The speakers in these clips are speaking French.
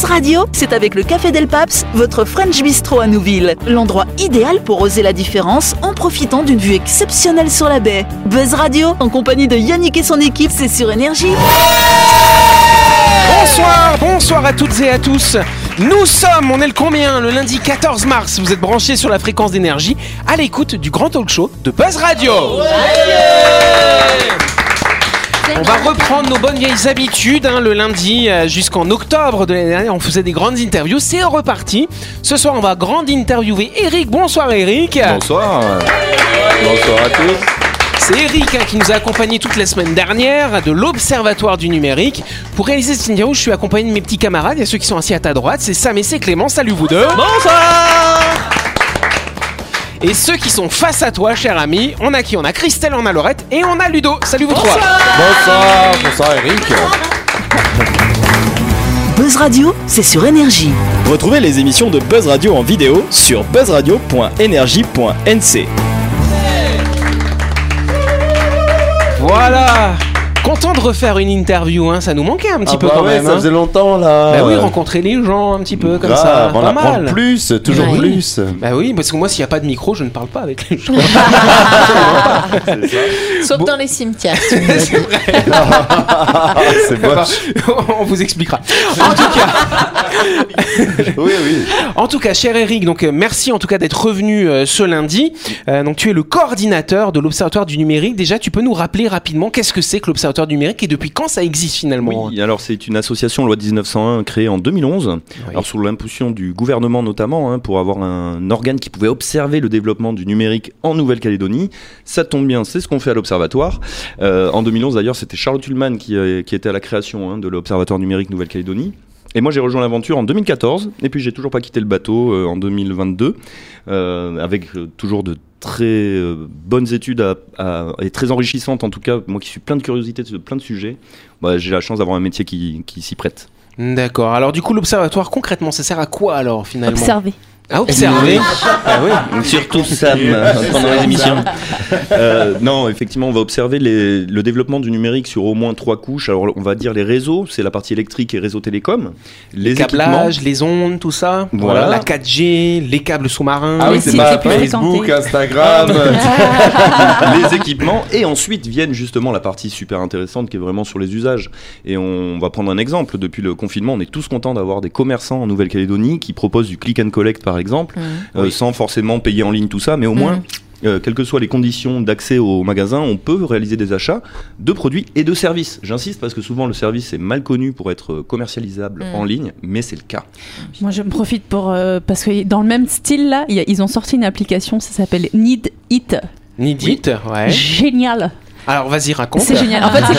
Buzz Radio, c'est avec le Café Del Paps, votre French Bistro à Nouville. L'endroit idéal pour oser la différence en profitant d'une vue exceptionnelle sur la baie. Buzz Radio, en compagnie de Yannick et son équipe, c'est sur Énergie. Bonsoir, bonsoir à toutes et à tous. Nous sommes, on est le combien? Le lundi 14 mars. Vous êtes branchés sur la fréquence d'énergie à l'écoute du grand talk show de Buzz Radio. On va reprendre nos bonnes vieilles habitudes. hein, le lundi euh, jusqu'en octobre de l'année dernière, on faisait des grandes interviews. C'est reparti. Ce soir, on va grande interviewer Eric. Bonsoir Eric. Bonsoir. Bonsoir à tous. C'est Eric hein, qui nous a accompagnés toute la semaine dernière de l'Observatoire du numérique. Pour réaliser cette interview, je suis accompagné de mes petits camarades. Il y a ceux qui sont assis à ta droite. C'est Sam et c'est Clément. Salut vous deux. Bonsoir. Et ceux qui sont face à toi, cher ami, on a qui? On a Christelle, on a Laurette et on a Ludo. Salut vous trois. Bonsoir. Bonsoir Eric. Buzz Radio, c'est sur Énergie. Retrouvez les émissions de Buzz Radio en vidéo sur buzzradio.energie.nc. Voilà. Content de refaire une interview, hein. ça nous manquait un petit Ah peu bah quand ouais, même. ça hein. faisait longtemps là. Bah oui, rencontrer les gens un petit peu comme ça. On Pas apprend mal. plus, toujours Ouais. plus. Bah oui, parce que moi, s'il n'y a pas de micro, je ne parle pas avec les gens. Sauf Bon. dans les cimetières. C'est vrai. C'est on vous expliquera. En tout cas, Oui, oui. en tout cas, cher Eric, donc euh, merci en tout cas d'être revenu euh, ce lundi. Euh, donc tu es le coordinateur de l'Observatoire du numérique. Déjà, tu peux nous rappeler rapidement qu'est-ce que c'est que l'Observatoire numérique et depuis quand ça existe finalement Oui, alors c'est une association loi 1901 créée en 2011, alors sous l'impulsion du gouvernement notamment, hein, pour avoir un organe qui pouvait observer le développement du numérique en Nouvelle-Calédonie. Ça tombe bien, c'est ce qu'on fait à l'Observatoire. Euh, en 2011 d'ailleurs, c'était Charlotte Ullmann qui, euh, qui était à la création hein, de l'Observatoire numérique Nouvelle-Calédonie. Et moi j'ai rejoint l'aventure en 2014, et puis j'ai toujours pas quitté le bateau euh, en 2022, euh, avec euh, toujours de très euh, bonnes études à- à- et très enrichissantes en tout cas, moi qui suis plein de curiosité de plein de sujets, bah, j'ai la chance d'avoir un métier qui, qui s'y prête. D'accord. Alors du coup, l'Observatoire, concrètement, ça sert à quoi alors finalement? Observez. À observer. ah oui. Surtout Sam pendant les émissions. Euh, non, effectivement, on va observer les- le développement du numérique sur au moins trois couches. Alors, on va dire les réseaux, c'est la partie électrique et réseau télécom. Les, Les câblages, les ondes, tout ça. Voilà. La 4G, les câbles sous-marins. Ah oui, c'est pas Facebook. Instagram. équipements, les équipements, et ensuite viennent justement la partie super intéressante qui est vraiment sur les usages. Et on va prendre un exemple. Depuis le confinement, on est tous contents d'avoir des commerçants en Nouvelle-Calédonie qui proposent du click and collect, par exemple, euh, sans forcément payer en ligne tout ça, mais au moins. euh, quelles que soient les conditions d'accès au magasin, on peut réaliser des achats de produits et de services. J'insiste parce que souvent le service est mal connu pour être commercialisable Mm. en ligne, mais c'est le cas. Moi, je me profite pour. euh, parce que dans le même style, là, il y a- ils ont sorti une application, ça s'appelle Need It. Nidit, ouais. Génial. Alors vas-y, raconte. C'est génial. En fait, c'est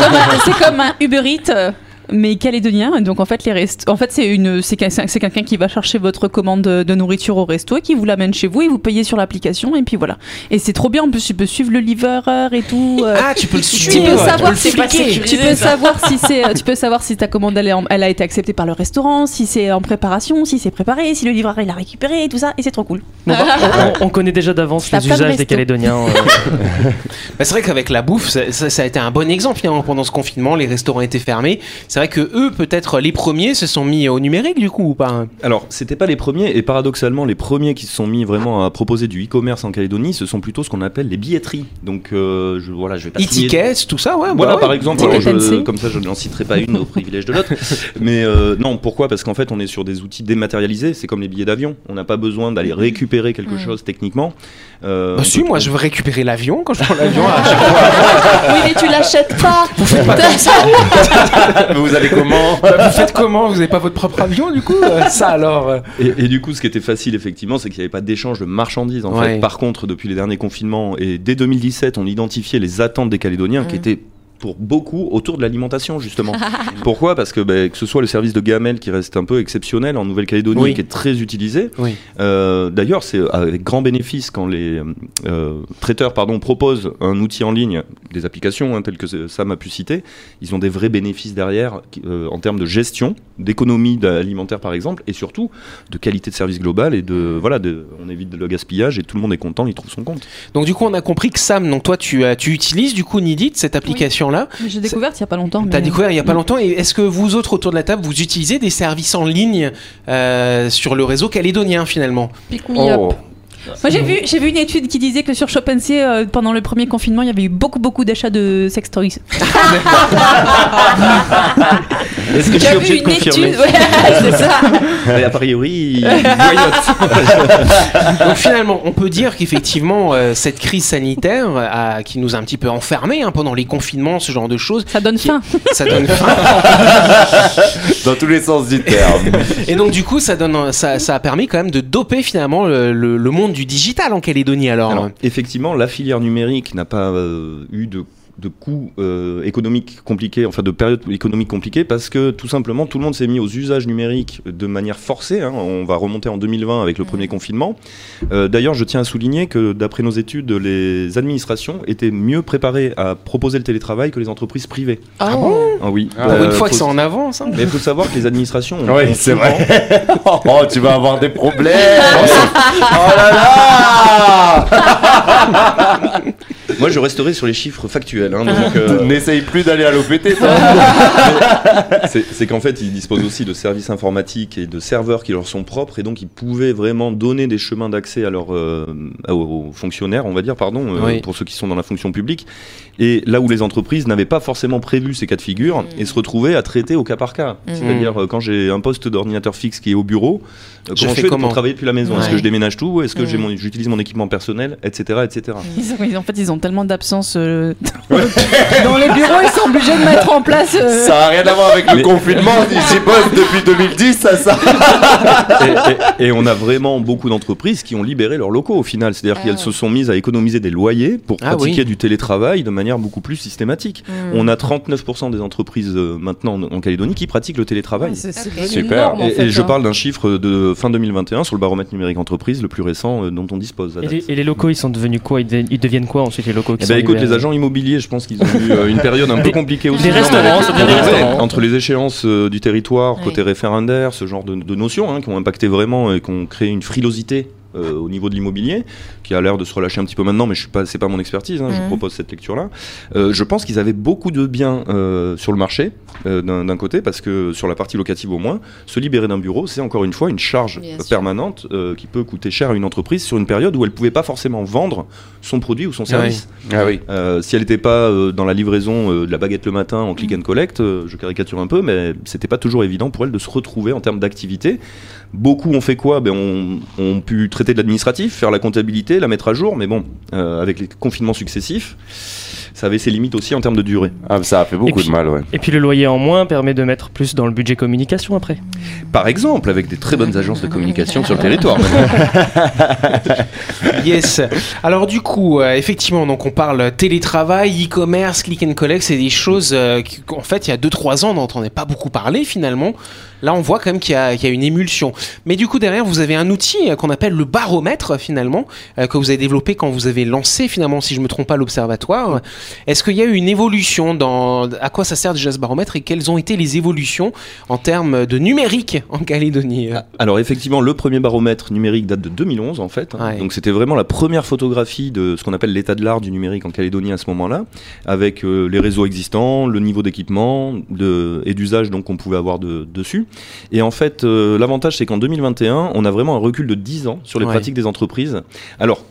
comme, comme un Uber Eats. Mais calédonien, donc en fait les rest... en fait c'est une c'est quel- c'est quelqu'un qui va chercher votre commande de de nourriture au resto et qui vous l'amène chez vous et vous payez sur l'application et puis voilà. Et c'est trop bien en plus tu peux suivre le livreur et tout. euh, Ah, tu peux le tu suivre. peux tu savoir le si tu peux savoir si c'est euh, tu peux savoir si ta commande elle, est en- elle a été acceptée par le restaurant, si c'est en préparation, si c'est préparé, si le livreur il l'a récupéré et tout ça et c'est trop cool. Bon, bah, on, on connaît déjà d'avance les de usages des. Calédoniens. euh, Bah, c'est vrai qu'avec la bouffe, ça, ça- ça a été un bon exemple finalement pendant ce confinement. Les restaurants étaient fermés. C'est vrai que eux, peut-être les premiers, se sont mis au numérique du coup ou pas Alors, c'était pas les premiers, et paradoxalement, les premiers qui se sont mis vraiment à proposer du e-commerce en Calédonie, ce sont plutôt ce qu'on appelle les billetteries. Donc, euh, je, voilà, je vais pas Etiquettes, tout ça, ouais. Voilà, bah ouais. par exemple, Ticket alors je- NC. comme ça je n'en citerai pas une au privilège de l'autre. Mais euh, non, pourquoi? Parce qu'en fait, on est sur des outils dématérialisés, c'est comme les billets d'avion. On n'a pas besoin d'aller récupérer quelque chose techniquement. Euh, Bah si, moi je veux récupérer l'avion quand je prends l'avion. à chaque fois. Oui, mais tu l'achètes pas. Vous allez comment Bah, vous faites comment Vous n'avez pas votre propre avion du coup? Ça alors euh. Et, et du coup, ce qui était facile, effectivement, c'est qu'il n'y avait pas d'échange de marchandises. En Ouais. fait. Par contre, depuis les derniers confinements et dès 2017, on identifiait les attentes des Calédoniens qui Mm. étaient pour beaucoup autour de l'alimentation justement. Pourquoi? Parce que ben, que ce soit le service de gamelle qui reste un peu exceptionnel en Nouvelle-Calédonie Oui. qui est très utilisé. Oui. Euh, D'ailleurs, c'est avec grand bénéfice quand les euh, traiteurs pardon, proposent un outil en ligne, des applications hein, telles que Sam a pu citer, ils ont des vrais bénéfices derrière euh, en termes de gestion, d'économie alimentaire par exemple, et surtout de qualité de service global et de voilà, de, on évite le gaspillage et tout le monde est content, il trouve son compte. Donc du coup on a compris que Sam, donc toi tu, tu utilises du coup Nidit, cette application J'ai découvert il y a pas longtemps. T'as mais- découvert il y a pas longtemps. Et est-ce que vous autres autour de la table, vous utilisez des services en ligne euh, sur le réseau calédonien finalement? Pick me up. Oh. Moi j'ai vu, j'ai vu une étude qui disait que sur Shopensy, euh, pendant le premier confinement, il y avait eu beaucoup beaucoup d'achats de sex toys. Est-ce que je suis J'ai obligé de une confirmer étude, ouais, c'est ça. Mais A priori, Donc finalement, on peut dire qu'effectivement, euh, cette crise sanitaire qui nous a un petit peu enfermés hein, pendant les confinements, ce genre de choses, Ça donne Qui- faim. ça donne faim. Dans tous les sens du terme. Et donc du coup, ça, donne, ça, ça a permis quand même de doper finalement le, le- le monde du digital en Calédonie alors. Alors, effectivement, la filière numérique n'a pas euh, eu de de coûts euh, économiques compliqués, enfin de périodes économiques compliquées, parce que tout simplement tout le monde s'est mis aux usages numériques de manière forcée. hein. On va remonter en 2020 avec le premier confinement. Euh, D'ailleurs, je tiens à souligner que d'après nos études, les administrations étaient mieux préparées à proposer le télétravail que les entreprises privées. Ah bon Ah oui. Ah, Pour Euh, une fois que c'est en avance. hein. Mais il faut savoir que les administrations. ont- Oui, c'est vrai. Oh, tu vas avoir des problèmes. oh là là Moi, je resterai sur les chiffres factuels. hein, donc, euh, N'essaye plus d'aller à l'OPT. C'est qu'en fait, ils disposent aussi de services informatiques et de serveurs qui leur sont propres, et donc ils pouvaient vraiment donner des chemins d'accès à leurs euh, aux, aux fonctionnaires, on va dire, pardon, euh, Oui. pour ceux qui sont dans la fonction publique. Et là où les entreprises n'avaient pas forcément prévu ces cas de figure, et se retrouvaient à traiter au cas par cas. C'est-à-dire euh, quand j'ai un poste d'ordinateur fixe qui est au bureau, euh, Je comment je fais fais comment pour travailler depuis la maison? Est-ce que je déménage tout Est-ce que Mm. mon- j'utilise mon équipement personnel, etc., etc. Ils ont- ils- en fait, ils ont tellement d'absence euh, dans les bureaux, ils sont obligés de mettre en place. euh, Ça n'a rien à voir avec le Mais- confinement. J'y bosse depuis 2010, ça, ça. et, et- et on a vraiment beaucoup d'entreprises qui ont libéré leurs locaux au final. C'est-à-dire Ah qu'elles ouais. se sont mises à économiser des loyers pour Ah pratiquer oui. du télétravail de manière beaucoup plus systématique. Mm. On a 39% des entreprises euh, maintenant en en Calédonie qui pratiquent le télétravail. c'est- Super. en Et, fait, et je hein. parle d'un chiffre de fin 2021 sur le baromètre numérique entreprise le plus récent euh, dont on dispose. à Et les, et les locaux, ils sont devenus quoi? Ils deviennent, ils deviennent quoi ensuite les locaux qui Eh sont ben, écoute, les agents immobiliers, je pense qu'ils ont eu euh, une période un peu compliquée aussi. des mais restaurants, des restaurants. Entre les échéances euh, du territoire, Oui. côté référendaire, ce genre de, de notions hein, qui ont impacté vraiment et qui ont créé une frilosité euh, au niveau de l'immobilier, qui a l'air de se relâcher un petit peu maintenant, mais je suis pas, c'est pas mon expertise. hein, Je Mhm. propose cette lecture-là. Euh, je pense qu'ils avaient beaucoup de biens euh, sur le marché euh, d'un côté, parce que sur la partie locative au moins, se libérer d'un bureau, c'est encore une fois une charge Bien permanente euh, qui peut coûter cher à une entreprise sur une période où elle pouvait pas forcément vendre son produit ou son service. Ah oui. Euh, si elle n'était pas euh, dans la livraison euh, de la baguette le matin en click and collect, euh, je caricature un peu, mais c'était pas toujours évident pour elle de se retrouver en termes d'activité. Beaucoup ont fait quoi? Ben, on, ont pu traiter de l'administratif, faire la comptabilité, la mettre à jour, mais bon, euh, avec les confinements successifs, ça avait ses limites aussi en termes de durée. Ah, ça a fait beaucoup puis- de mal, ouais. Et puis le loyer en moins permet de mettre plus dans le budget communication après. Par exemple, avec des très bonnes agences de communication sur le territoire. Yes. Alors du coup, euh, effectivement, donc on parle télétravail, e-commerce, click and collect, c'est des choses euh, qu'en fait, il y a 2-3 ans, on n'entendait pas beaucoup parler finalement. Là, on voit quand même qu'il y, a- qu'il y a une émulsion. Mais du coup, derrière, vous avez un outil euh, qu'on appelle le baromètre finalement, euh, que vous avez développé quand vous avez lancé finalement, si je me trompe pas, l'observatoire. Est-ce qu'il y a eu une évolution dans à quoi ça sert déjà ce baromètre et quelles ont été les évolutions en termes de numérique en Calédonie euh Alors effectivement, le premier baromètre numérique date de 2011 en fait. hein. Ouais. Donc c'était vraiment la première photographie de ce qu'on appelle l'état de l'art du numérique en Calédonie à ce moment-là, avec euh, les réseaux existants, le niveau d'équipement de, et d'usage donc qu'on pouvait avoir de- dessus. Et en fait, euh, l'avantage c'est qu'en 2021, on a vraiment un recul de 10 ans sur les Ouais. pratiques des entreprises. Alors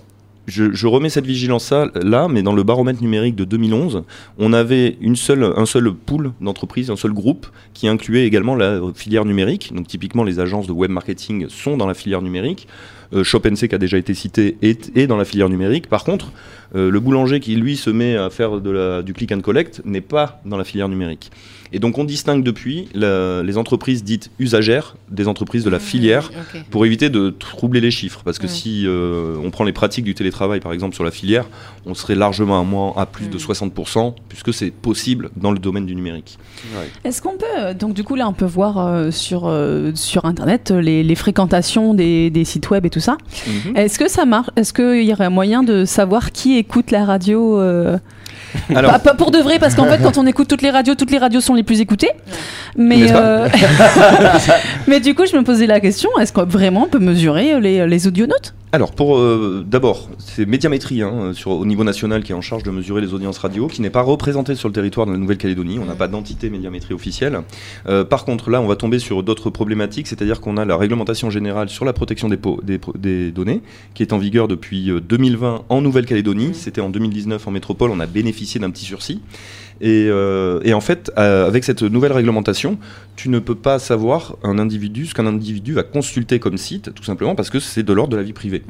je, remets cette vigilance là, mais dans le baromètre numérique de 2011, on avait un seul pool d'entreprises, un seul groupe qui incluait également la filière numérique. Donc typiquement, les agences de web marketing sont dans la filière numérique. Euh, Shop NC, qui a déjà été cité, est, est dans la filière numérique. Par contre, euh, le boulanger qui, lui, se met à faire de la, du click and collect n'est pas dans la filière numérique. Et donc, on distingue depuis la- les entreprises dites usagères des entreprises de la filière Ok. pour éviter de troubler les chiffres. Parce que Mm. si euh, on prend les pratiques du télétravail, par exemple, sur la filière, on serait largement à, moins, à plus de Mm. 60%, puisque c'est possible dans le domaine du numérique. Est-ce qu'on peut, donc du coup là on peut voir euh, sur, euh, sur internet les, les fréquentations des, des sites web et tout ça. Est-ce que ça marche? Est-ce qu'il y aurait moyen de savoir qui écoute la radio euh, Alors, pas, pas pour de vrai, parce qu'en fait quand on écoute toutes les radios, toutes les radios sont les plus écoutées. Mais, euh, mais du coup je me posais la question, est-ce qu'on vraiment on peut mesurer les, les audionautes Alors, pour euh, d'abord, c'est Médiamétrie hein, sur, au niveau national qui est en charge de mesurer les audiences radio, qui n'est pas représentée sur le territoire de la Nouvelle-Calédonie. On n'a pas d'entité Médiamétrie officielle. Euh, par contre, là, on va tomber sur d'autres problématiques, c'est-à-dire qu'on a la réglementation générale sur la protection des, données, qui est en vigueur depuis euh, 2020 en Nouvelle-Calédonie. C'était en 2019 en métropole, on a bénéficié d'un petit sursis. Et, euh, et en fait, euh, avec cette nouvelle réglementation, tu ne peux pas savoir un individu, ce qu'un individu va consulter comme site, tout simplement parce que c'est de l'ordre de la vie privée.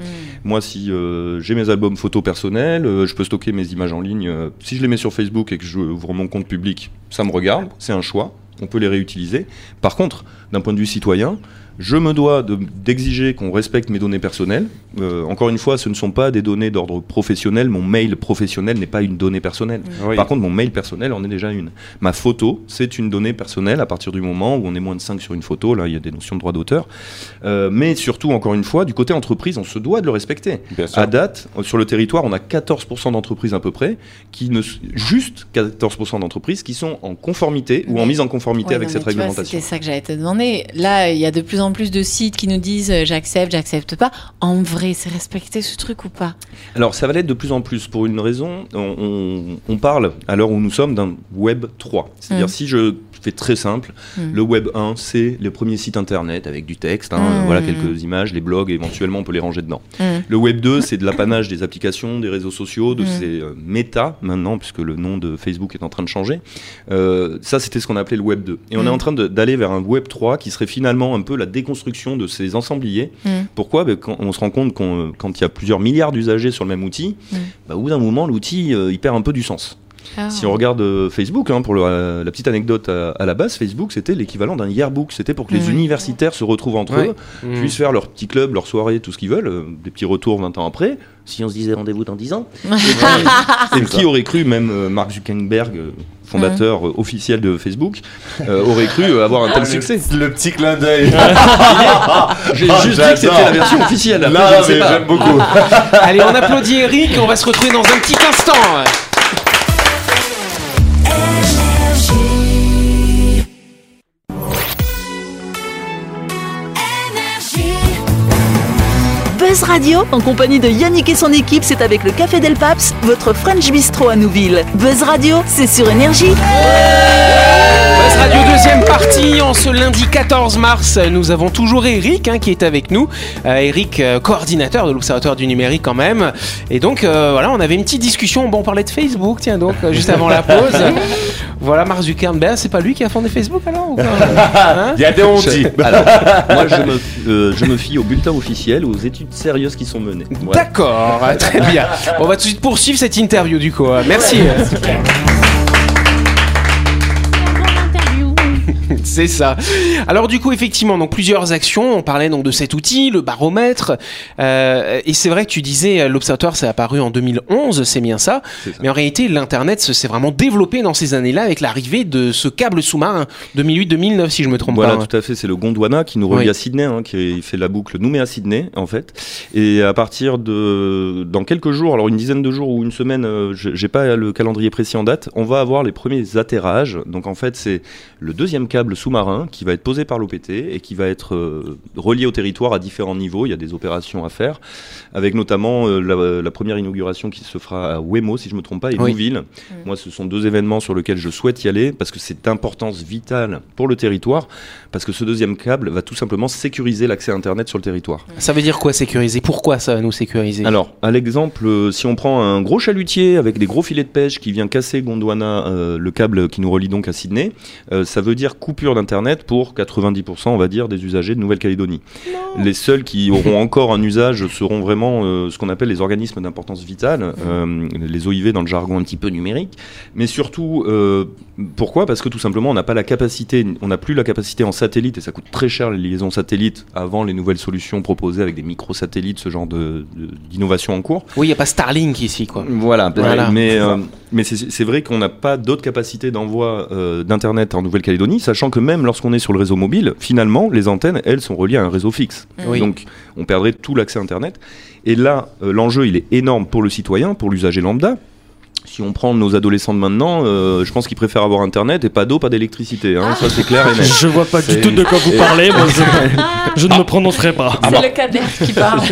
Moi, si euh, j'ai mes albums photos personnels, je peux stocker mes images en ligne. si je les mets sur Facebook et que je ouvre mon compte public, ça me regarde, c'est un choix, on peut les réutiliser. Par contre, d'un point de vue citoyen, je me dois de- d'exiger qu'on respecte mes données personnelles. Euh, encore une fois, ce ne sont pas des données d'ordre professionnel. Mon mail professionnel n'est pas une donnée personnelle. Oui. Par contre, mon mail personnel en est déjà une. Ma photo, c'est une donnée personnelle à partir du moment où on est moins de 5 sur une photo. Là, il y a des notions de droit d'auteur. Euh, mais surtout, encore une fois, du côté entreprise, on se doit de le respecter. À date, euh, sur le territoire, on a 14% d'entreprises à peu près, qui ne, juste 14% d'entreprises qui sont en conformité ou en mise en conformité Ouais, avec non, cette réglementation. C'était ça que j'allais te demander. Là, il y a de plus en plus de sites qui nous disent euh, j'accepte, j'accepte pas. En vrai, c'est respecté ce truc ou pas? Alors, ça va l'être de plus en plus pour une raison. On, on- on parle, à l'heure où nous sommes, d'un Web 3. C'est-à-dire, Mm. si je fais très simple, Mm. le Web 1, c'est le premier site internet avec du texte, hein, Mm. voilà quelques images, les blogs, éventuellement, on peut les ranger dedans. Le Web 2, c'est de l'apanage des applications, des réseaux sociaux, de ces euh, méta maintenant, puisque le nom de Facebook est en train de changer. Euh, ça, c'était ce qu'on appelait le Web 2. Et on Mm. est en train de- d'aller vers un Web 3 qui serait finalement un peu la déconstruction de ces ensembliers. Mm. Pourquoi? Ben, quand On se rend compte qu'on, euh, quand il y a plusieurs milliards d'usagers sur le même outil, Mm. bah, au bout d'un moment, l'outil, euh, il perd un peu du sens. Ah. Si on regarde euh, Facebook, hein, pour le- euh, la petite anecdote à, à la base, Facebook, c'était l'équivalent d'un yearbook. C'était pour que les Mm. universitaires se retrouvent entre Ouais. eux, Mm. puissent faire leur petit club, leur soirée, tout ce qu'ils veulent, euh, des petits retours 20 ans après. Si on se disait rendez-vous dans 10 ans. Et qui aurait cru, même euh, Mark Zuckerberg, euh, fondateur euh, officiel de Facebook, euh, aurait cru euh, avoir un tel succès. Le petit clin d'œil. J'ai Ah, juste dit que c'était la version officielle. Mais pas. j'aime beaucoup. Allez, on applaudit Eric. On va se retrouver dans un petit instant. Buzz Radio, en compagnie de Yannick et son équipe, c'est avec le Café Del Paps, votre French Bistro à Nouville. Buzz Radio, c'est sur Énergie. Radio deuxième partie en ce lundi 14 mars. Nous avons toujours Eric hein, qui est avec nous. Euh, Eric, euh, coordinateur de l'Observatoire du numérique quand même. Et donc euh, voilà, on avait une petite discussion. Bon, on parlait de Facebook, tiens donc euh, juste avant la pause. voilà, Mark Zuckerberg, c'est pas lui qui a fondé Facebook alors ou quoi Hein Il y a des ondits. Alors, moi, je me, euh, je me fie au bulletin officiel, aux études sérieuses qui sont menées. Voilà. D'accord, très bien. On va tout de suite poursuivre cette interview du coup. Merci. C'est ça. Alors du coup, effectivement, donc plusieurs actions. On parlait donc de cet outil, le baromètre. Euh, et c'est vrai que tu disais, euh, l'observatoire s'est apparu en 2011, c'est bien ça. Mais en réalité, l'internet se- s'est vraiment développé dans ces années-là avec l'arrivée de ce câble sous-marin 2008-2009, si je me trompe Voilà, pas. tout à fait. C'est le Gondwana qui nous relie Oui. à Sydney, hein, qui fait la boucle Nouméa-Sydney, en fait. Et à partir de. Dans quelques jours, alors une dizaine de jours ou une semaine, euh, je- j'ai pas le calendrier précis en date, on va avoir les premiers atterrages. Donc en fait, c'est le deuxième câble sous-marin qui va être posé par l'OPT et qui va être euh, relié au territoire à différents niveaux. Il y a des opérations à faire, avec notamment euh, la, la première inauguration qui se fera à Wemo, si je me trompe pas, et Oui. Nouville. Moi, ce sont deux événements sur lesquels je souhaite y aller parce que c'est d'importance vitale pour le territoire, parce que ce deuxième câble va tout simplement sécuriser l'accès Internet sur le territoire. Ça veut dire quoi sécuriser? Pourquoi ça va nous sécuriser? Alors, à l'exemple, euh, si on prend un gros chalutier avec des gros filets de pêche qui vient casser Gondwana, euh, le câble qui nous relie donc à Sydney, euh, ça veut dire coupure d'Internet pour 90%, on va dire, des usagers de Nouvelle-Calédonie. Les seuls qui auront encore un usage seront vraiment euh, ce qu'on appelle les organismes d'importance vitale, euh, les OIV dans le jargon un petit peu numérique. Mais surtout, euh, pourquoi? Parce que tout simplement, on n'a pas la capacité, on n'a plus la capacité en satellite, et ça coûte très cher les liaisons satellites avant les nouvelles solutions proposées avec des microsatellites, ce genre de- de- d'innovation en cours. Oui, il n'y a pas Starlink ici, quoi. Voilà, Voilà. mais, euh, mais c'est c'est vrai qu'on n'a pas d'autres capacités d'envoi euh, d'Internet en Nouvelle-Calédonie, sachant que même lorsqu'on est sur le réseau mobile, finalement, les antennes, elles, sont reliées à un réseau fixe. Oui. Donc, on perdrait tout l'accès Internet. Et là, euh, l'enjeu, il est énorme pour le citoyen, pour l'usager lambda. Si on prend nos adolescents de maintenant, euh, je pense qu'ils préfèrent avoir internet et pas d'eau, pas d'électricité. hein. Ça c'est clair et net. Je vois pas du tout de quoi vous parlez, moi je, je ne me prononcerai pas. C'est le cadre qui parle.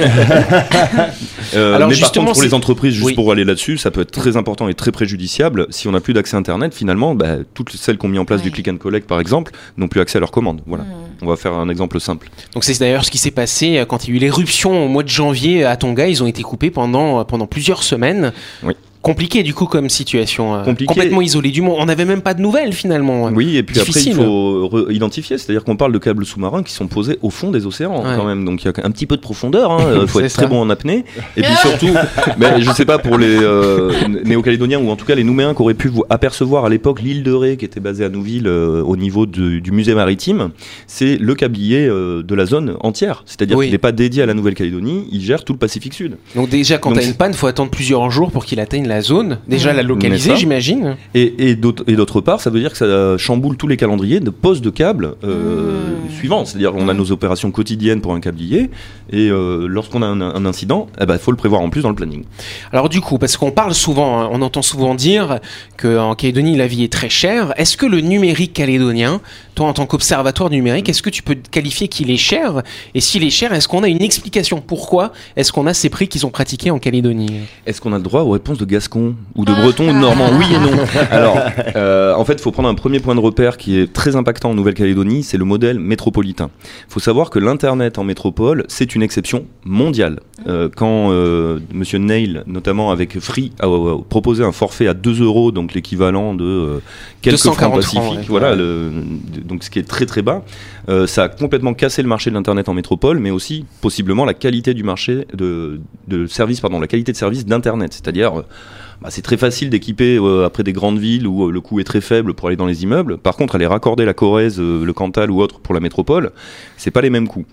Euh, Alors, mais par justement, contre, pour les entreprises, juste Oui. pour aller là-dessus, ça peut être très important et très préjudiciable. Si on n'a plus d'accès Internet, finalement, bah, toutes celles qui ont mis en place du click and collect, par exemple, n'ont plus accès à leurs commandes. Voilà. On va faire un exemple simple. Donc c'est d'ailleurs ce qui s'est passé euh, quand il y a eu l'éruption au mois de janvier à Tonga. Ils ont été coupés pendant, pendant plusieurs semaines. Oui. Compliqué du coup comme situation. euh, Compliqué. Complètement isolé du monde. On n'avait même pas de nouvelles finalement. Oui, et puis Difficile. après, il faut identifier, c'est-à-dire qu'on parle de câbles sous-marins qui sont posés au fond des océans Ouais. quand même. Donc il y a un petit peu de profondeur, il faut être ça. très bon en apnée. Et puis surtout, mais je sais pas pour les euh, néo-calédoniens ou en tout cas les Nouméens qui auraient pu vous apercevoir à l'époque l'île de Ré qui était basée à Nouville euh, au niveau de- du musée maritime, c'est le câblier euh, de la zone entière. C'est-à-dire Oui. qu'il n'est pas dédié à la Nouvelle-Calédonie, il gère tout le Pacifique Sud. Donc déjà quand Donc, t'as une panne, faut attendre plusieurs jours pour qu'il atteigne la zone. Déjà la localiser, j'imagine. Et, et d'autre et d'autre part, ça veut dire que ça chamboule tous les calendriers de pose de câbles euh, suivants. C'est-à-dire qu'on a nos opérations quotidiennes pour un câblier, et euh, lorsqu'on a un, un incident, il ben, faut le prévoir en plus dans le planning. Alors du coup, parce qu'on parle souvent, hein, on entend souvent dire qu'en Calédonie la vie est très chère. Est-ce que le numérique calédonien, toi en tant qu'observatoire numérique, est-ce que tu peux qualifier qu'il est cher? Et s'il est cher, est-ce qu'on a une explication? Pourquoi est-ce qu'on a ces prix qu'ils ont pratiqués en Calédonie? Est-ce qu'on a le droit aux réponses de Gascon ou de Breton ou de Normand Oui et non. Alors, euh, en fait, il faut prendre un premier point de repère qui est très impactant en Nouvelle-Calédonie, c'est le modèle métropolitain. Il faut savoir que l'Internet en métropole, c'est une exception mondiale. Euh, quand euh, Monsieur Neil, notamment avec Free, a, a proposé un forfait à 2 euros, donc l'équivalent de euh, quelques 240 francs francs, pacifiques, ouais. voilà, le- donc ce qui est très très bas, euh, ça a complètement cassé le marché de l'Internet en métropole, mais aussi possiblement la qualité du marché de, de service, pardon, la qualité de service d'Internet. C'est-à-dire, euh, bah, c'est très facile d'équiper euh, après des grandes villes où euh, le coût est très faible pour aller dans les immeubles. Par contre, aller raccorder la Corrèze, euh, le Cantal ou autre pour la métropole, c'est pas les mêmes coûts.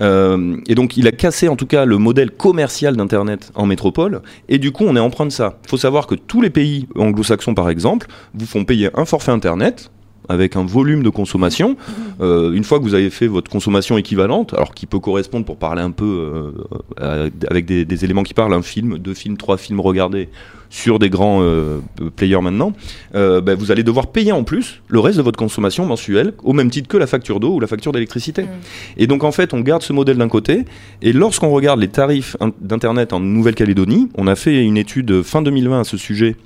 Et donc, il a cassé en tout cas le modèle commercial d'Internet en métropole. Et du coup, on est emprunt de ça. Il faut savoir que tous les pays anglo-saxons, par exemple, vous font payer un forfait Internet avec un volume de consommation. Euh, une fois que vous avez fait votre consommation équivalente, alors qui peut correspondre pour parler un peu euh, avec des, des éléments qui parlent, un film, deux films, trois films regardés sur des grands euh, players maintenant, ben, vous allez devoir payer en plus le reste de votre consommation mensuelle, au même titre que la facture d'eau ou la facture d'électricité. Et donc en fait, on garde ce modèle d'un côté, et lorsqu'on regarde les tarifs in- d'Internet en Nouvelle-Calédonie, on a fait une étude fin 2020 à ce sujet.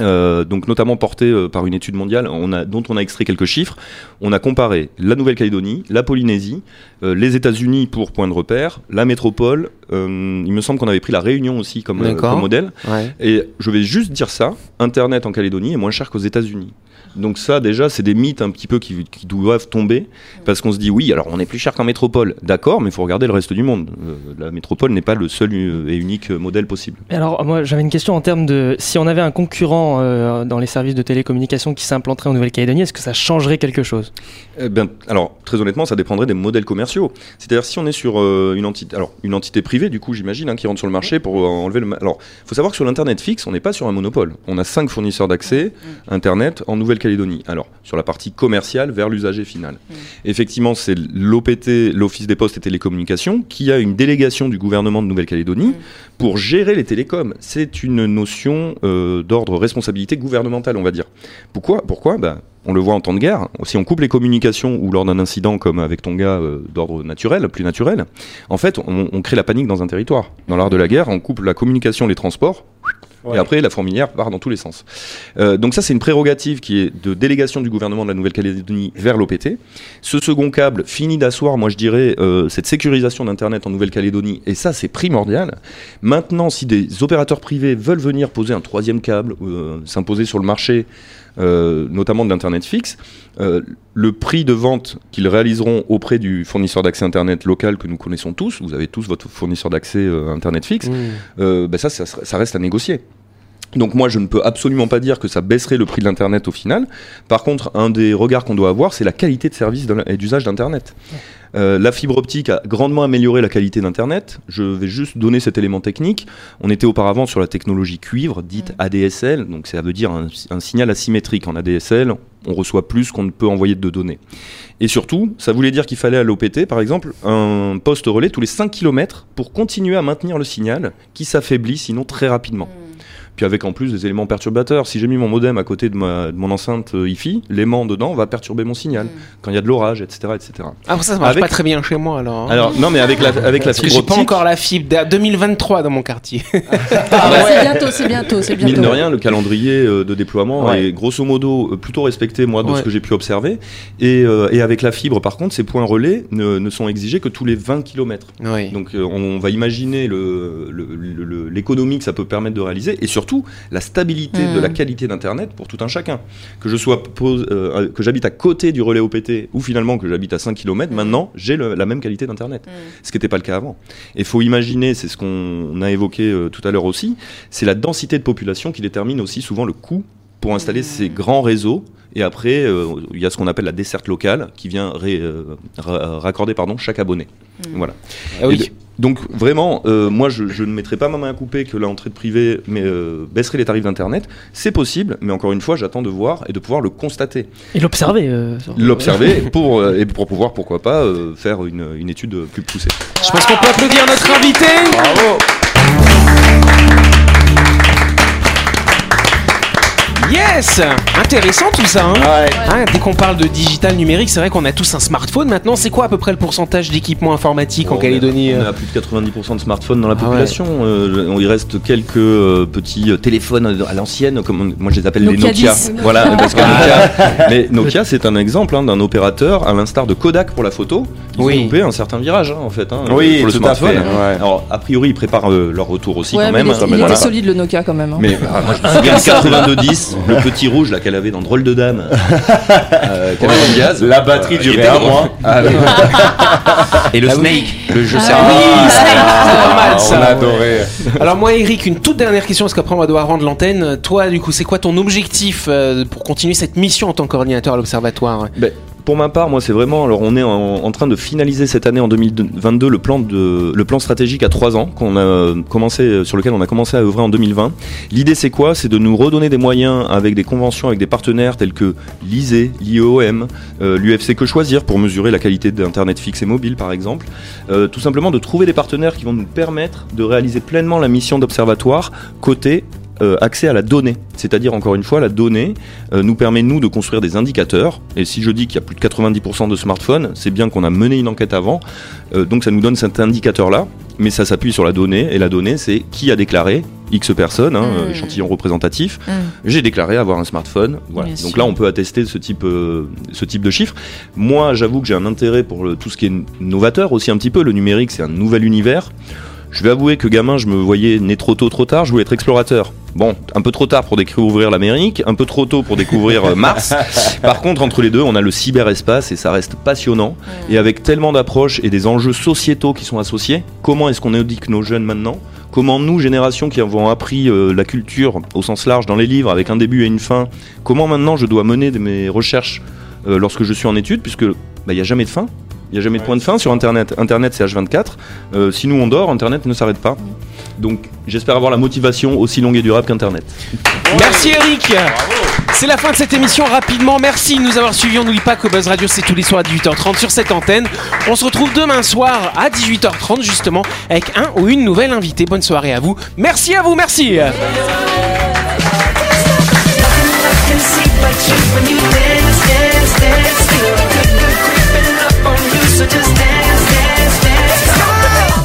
Euh, donc notamment portée euh, par une étude mondiale on a, dont on a extrait quelques chiffres. On a comparé la Nouvelle-Calédonie, la Polynésie, euh, les États-Unis pour point de repère, la métropole. euh, il me semble qu'on avait pris la Réunion aussi comme, euh, modèle. Ouais. Et je vais juste dire ça, Internet en Calédonie est moins cher qu'aux États-Unis. Donc ça déjà c'est des mythes un petit peu qui, qui doivent tomber parce qu'on se dit oui alors on est plus cher qu'en métropole d'accord mais il faut regarder le reste du monde Euh, la métropole n'est pas le seul et unique modèle possible Alors, moi, j'avais une question en termes de si on avait un concurrent euh, dans les services de télécommunication qui s'implanterait en Nouvelle-Calédonie, est-ce que ça changerait quelque chose? Eh ben, alors, très honnêtement, ça dépendrait des modèles commerciaux. C'est-à-dire, si on est sur euh, une entité, alors une entité privée, du coup, j'imagine, hein, qui rentre sur le marché pour euh, enlever le. Alors, il faut savoir que sur l'internet fixe, on n'est pas sur un monopole. On a cinq fournisseurs d'accès internet en Nouvelle-Calédonie. Alors, sur la partie commerciale vers l'usager final. Effectivement, c'est l'OPT, l'Office des Postes et Télécommunications, qui a une délégation du gouvernement de Nouvelle-Calédonie pour gérer les télécoms. C'est une notion euh, d'ordre responsabilité gouvernementale, on va dire. Pourquoi Pourquoi? Ben, on le voit en temps de guerre. Si on coupe les communications ou lors d'un incident comme avec ton gars euh, d'ordre naturel, plus naturel, en fait, on crée la panique dans un territoire. Dans l'art de la guerre, on coupe la communication, les transports. Et après, la fourmilière part dans tous les sens. Euh, donc ça, c'est une prérogative qui est de délégation du gouvernement de la Nouvelle-Calédonie vers l'OPT. Ce second câble finit d'asseoir, moi je dirais, euh, cette sécurisation d'Internet en Nouvelle-Calédonie. Et ça, c'est primordial. Maintenant, si des opérateurs privés veulent venir poser un troisième câble, euh, s'imposer sur le marché, euh, notamment de l'Internet fixe, euh, le prix de vente qu'ils réaliseront auprès du fournisseur d'accès Internet local que nous connaissons tous, vous avez tous votre fournisseur d'accès euh, Internet fixe, Mmh. ben ça, ça reste à négocier. Donc moi, je ne peux absolument pas dire que ça baisserait le prix de l'Internet au final. Par contre, un des regards qu'on doit avoir, c'est la qualité de service et d'usage d'Internet. Euh, la fibre optique a grandement amélioré la qualité d'Internet. Je vais juste donner cet élément technique. On était auparavant sur la technologie cuivre, dite ADSL, donc ça veut dire un, un signal asymétrique. En ADSL, on reçoit plus qu'on ne peut envoyer de données. Et surtout, ça voulait dire qu'il fallait à l'OPT, par exemple, un poste relais tous les 5 km pour continuer à maintenir le signal qui s'affaiblit sinon très rapidement. Puis avec en plus des éléments perturbateurs. Si j'ai mis mon modem à côté de, ma, de mon enceinte euh, Hi-Fi, l'aimant dedans va perturber mon signal quand il y a de l'orage, etc., etc. Ah, ça, ça marche Avec- pas très bien chez moi alors. Alors non, mais avec la avec la fibre j'ai pas encore la fibre. d'a- 2023 dans mon quartier. Ah ouais, c'est bientôt, c'est bientôt, c'est bientôt. Mine de rien, le calendrier euh, de déploiement Ouais. est grosso modo euh, plutôt respecté, moi, de Ouais. ce que j'ai pu observer. Et, euh, et avec la fibre, par contre, ces points relais ne, ne sont exigés que tous les 20 km. Donc euh, on va imaginer le- le- le- le- l'économie que ça peut permettre de réaliser et surtout la stabilité Mm. de la qualité d'Internet pour tout un chacun. Que je sois pose- euh, que j'habite à côté du relais OPT ou finalement que j'habite à 5 km, maintenant j'ai la même qualité d'Internet. Ce qui n'était pas le cas avant. Et il faut imaginer, c'est ce qu'on a évoqué euh, tout à l'heure aussi, c'est la densité de population qui détermine aussi souvent le coût pour installer ces grands réseaux. Et après, euh, il y a ce qu'on appelle la desserte locale qui vient ré- euh, ra- raccorder pardon, chaque abonné. Voilà. Ah oui. Et de- donc vraiment, euh, moi je, je ne mettrai pas ma main à couper que l'entrée de privé mais, euh, baisserait les tarifs d'Internet. C'est possible, mais encore une fois, j'attends de voir et de pouvoir le constater. Et l'observer. euh, L'observer pour, euh, et pour pouvoir, pourquoi pas, euh, faire une, une étude plus poussée. Je pense qu'on peut applaudir notre invité. Bravo Yes Intéressant tout ça. Hein? Ouais. Hein, dès qu'on parle de digital numérique, c'est vrai qu'on a tous un smartphone maintenant. C'est quoi à peu près le pourcentage d'équipement informatique en Calédonie On euh? à plus de 90% de smartphones dans la Ah ouais. population. Euh, il reste quelques euh, petits téléphones à l'ancienne, comme on- moi je les appelle les Nokia Nokia. 10. Voilà, parce que Nokia, mais Nokia c'est un exemple hein, d'un opérateur, à l'instar de Kodak pour la photo. Ils Oui. ont loupé un certain virage hein, en fait. hein, Oui, pour le tout à smartphone. fait, ouais. Alors a priori ils préparent euh, leur retour aussi Ouais, quand mais même. il, hein, il voilà. était solide le Nokia quand même. hein. Mais ah, moi je me souviens de 8210, le petit rouge là qu'elle avait dans Drôle de Dame, euh. La batterie Euh, durait était un mois. Ah, oui. Et le Snake, le jeu Ah oui, Snake, c'est pas mal Ah, ça. on a adoré. Alors moi Eric, une toute dernière question parce qu'après on va devoir rendre l'antenne. Toi du coup, c'est quoi ton objectif euh, pour continuer cette mission en tant que coordinateur à l'observatoire? Ben, pour ma part, moi, c'est vraiment. Alors, on est en, train de finaliser cette année en 2022 le plan stratégique à trois ans qu'on a commencé sur lequel on a commencé à œuvrer en 2020. L'idée, c'est quoi? C'est de nous redonner des moyens avec des conventions avec des partenaires tels que l'ISE, l'IOM, euh, l'UFC Que Choisir pour mesurer la qualité d'internet fixe et mobile, par exemple. Euh, tout simplement de trouver des partenaires qui vont nous permettre de réaliser pleinement la mission d'observatoire côté euh, accès à la donnée. C'est-à-dire, encore une fois, la donnée euh, nous permet, nous, de construire des indicateurs. Et si je dis qu'il y a plus de 90% de smartphones, c'est bien qu'on a mené une enquête avant. Euh, donc, ça nous donne cet indicateur-là. Mais ça s'appuie sur la donnée. Et la donnée, c'est qui a déclaré X personnes, hein, Mm. euh, échantillon représentatif. Mm. J'ai déclaré avoir un smartphone. Voilà. Bien Donc sûr. là, on peut attester ce type, euh, ce type de chiffres. Moi, j'avoue que j'ai un intérêt pour le- tout ce qui est novateur aussi un petit peu. Le numérique, c'est un nouvel univers. Je vais avouer que gamin, je me voyais né trop tôt, trop tard. Je voulais être explorateur. Bon, un peu trop tard pour découvrir l'Amérique, un peu trop tôt pour découvrir euh, Mars. Par contre, entre les deux, on a le cyberespace et ça reste passionnant. Et avec tellement d'approches et des enjeux sociétaux qui sont associés, comment est-ce qu'on éduque nos jeunes maintenant? Comment nous, générations qui avons appris euh, la culture au sens large dans les livres avec un début et une fin, comment maintenant je dois mener de mes recherches euh, lorsque je suis en études, puisque bah, il n'y a jamais de fin, il n'y a jamais de point de fin sur Internet. Internet c'est H24. Euh, si nous on dort, Internet ne s'arrête pas. Donc j'espère avoir la motivation aussi longue et durable qu'Internet. Merci Eric C'est la fin de cette émission rapidement. Merci de nous avoir suivis. On n'oublie pas que Buzz Radio c'est tous les soirs à 18h30 sur cette antenne. On se retrouve demain soir à 18h30 justement avec un ou une nouvelle invitée. Bonne soirée à vous. Merci à vous, merci.